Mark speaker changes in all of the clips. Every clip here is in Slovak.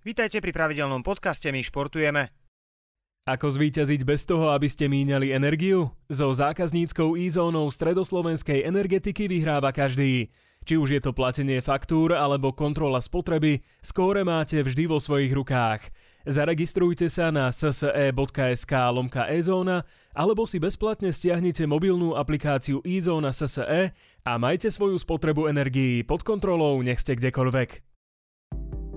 Speaker 1: Vítajte pri pravidelnom podcaste My športujeme.
Speaker 2: Ako zvíťaziť bez toho, aby ste míňali energiu? So zákazníckou e-zónou stredoslovenskej energetiky vyhráva každý. Či už je to platenie faktúr alebo kontrola spotreby, skóre máte vždy vo svojich rukách. Zaregistrujte sa na sse.sk lomka e-zóna alebo si bezplatne stiahnite mobilnú aplikáciu e-zóna SSE a majte svoju spotrebu energií pod kontrolou, nech ste kdekoľvek.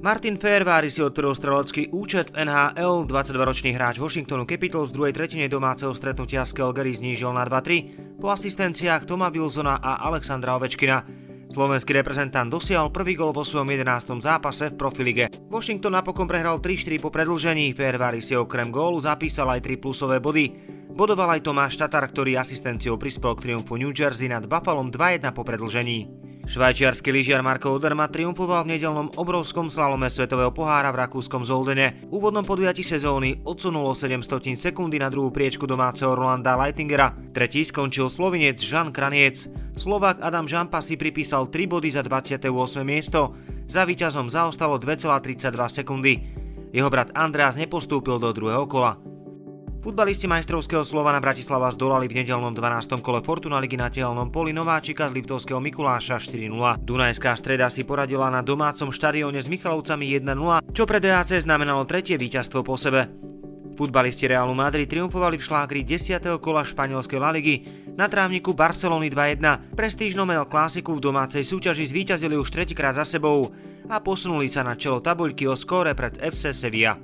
Speaker 1: Martin Fairvári si otvoril strelecký účet v NHL, 22-ročný hráč Washingtonu Capitals v druhej tretine domáceho stretnutia z Calgary znížil na 2-3 po asistenciách Toma Wilsona a Alexandra Ovečkina. Slovenský reprezentant dosiahol prvý gol vo svojom 11. zápase v profilige. Washington napokon prehral 3-4 po predlžení, Fairvári si okrem gólu zapísal aj 3 plusové body. Bodoval aj Tomáš Tatar, ktorý asistenciou prispel k triumfu New Jersey nad Buffalom 2-1 po predlžení. Švajčiarsky lyžiar Marko Oderma triumfoval v nedelnom obrovskom slalome Svetového pohára v rakúskom Zoldene. V úvodnom podujati sezóny odsunulo 700 sekundy na druhú priečku domáceho Rolanda Leitingera. Tretí skončil slovinec Žan Kraniec. Slovák Adam Žampa si pripísal 3 body za 28. miesto. Za víťazom zaostalo 2,32 sekundy. Jeho brat András nepostúpil do druhého kola. Futbalisti majstrovského Slovana Bratislava zdolali v nedelnom 12. kole Fortuna ligy na tehelnom poli Nováčika z Liptovského Mikuláša 4-0. Dunajská streda si poradila na domácom štadióne s Michalovcami 1-0, čo pre DHC znamenalo tretie víťazstvo po sebe. Futbalisti Realu Madrid triumfovali v šlágri 10. kola španielskej La Ligy na trávniku Barcelony 2-1. Prestížnom El Clásiku v domácej súťaži zvíťazili už tretíkrát za sebou a posunuli sa na čelo tabuľky o skóre pred FC Sevilla.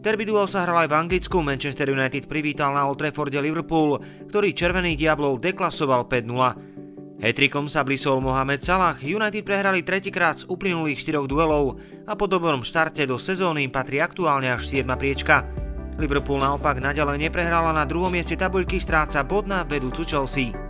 Speaker 1: Derby duel sa hral aj v Anglicku, Manchester United privítal na Old Trafforde Liverpool, ktorý červených diablov deklasoval 5-0. Hetrikom sa blisol Mohamed Salah, United prehrali tretíkrát z uplynulých štyroch duelov a po dobrom štarte do sezóny im patrí aktuálne až 7 priečka. Liverpool naopak naďalej neprehrala na druhom mieste tabuľky, stráca bod na vedúcu Chelsea.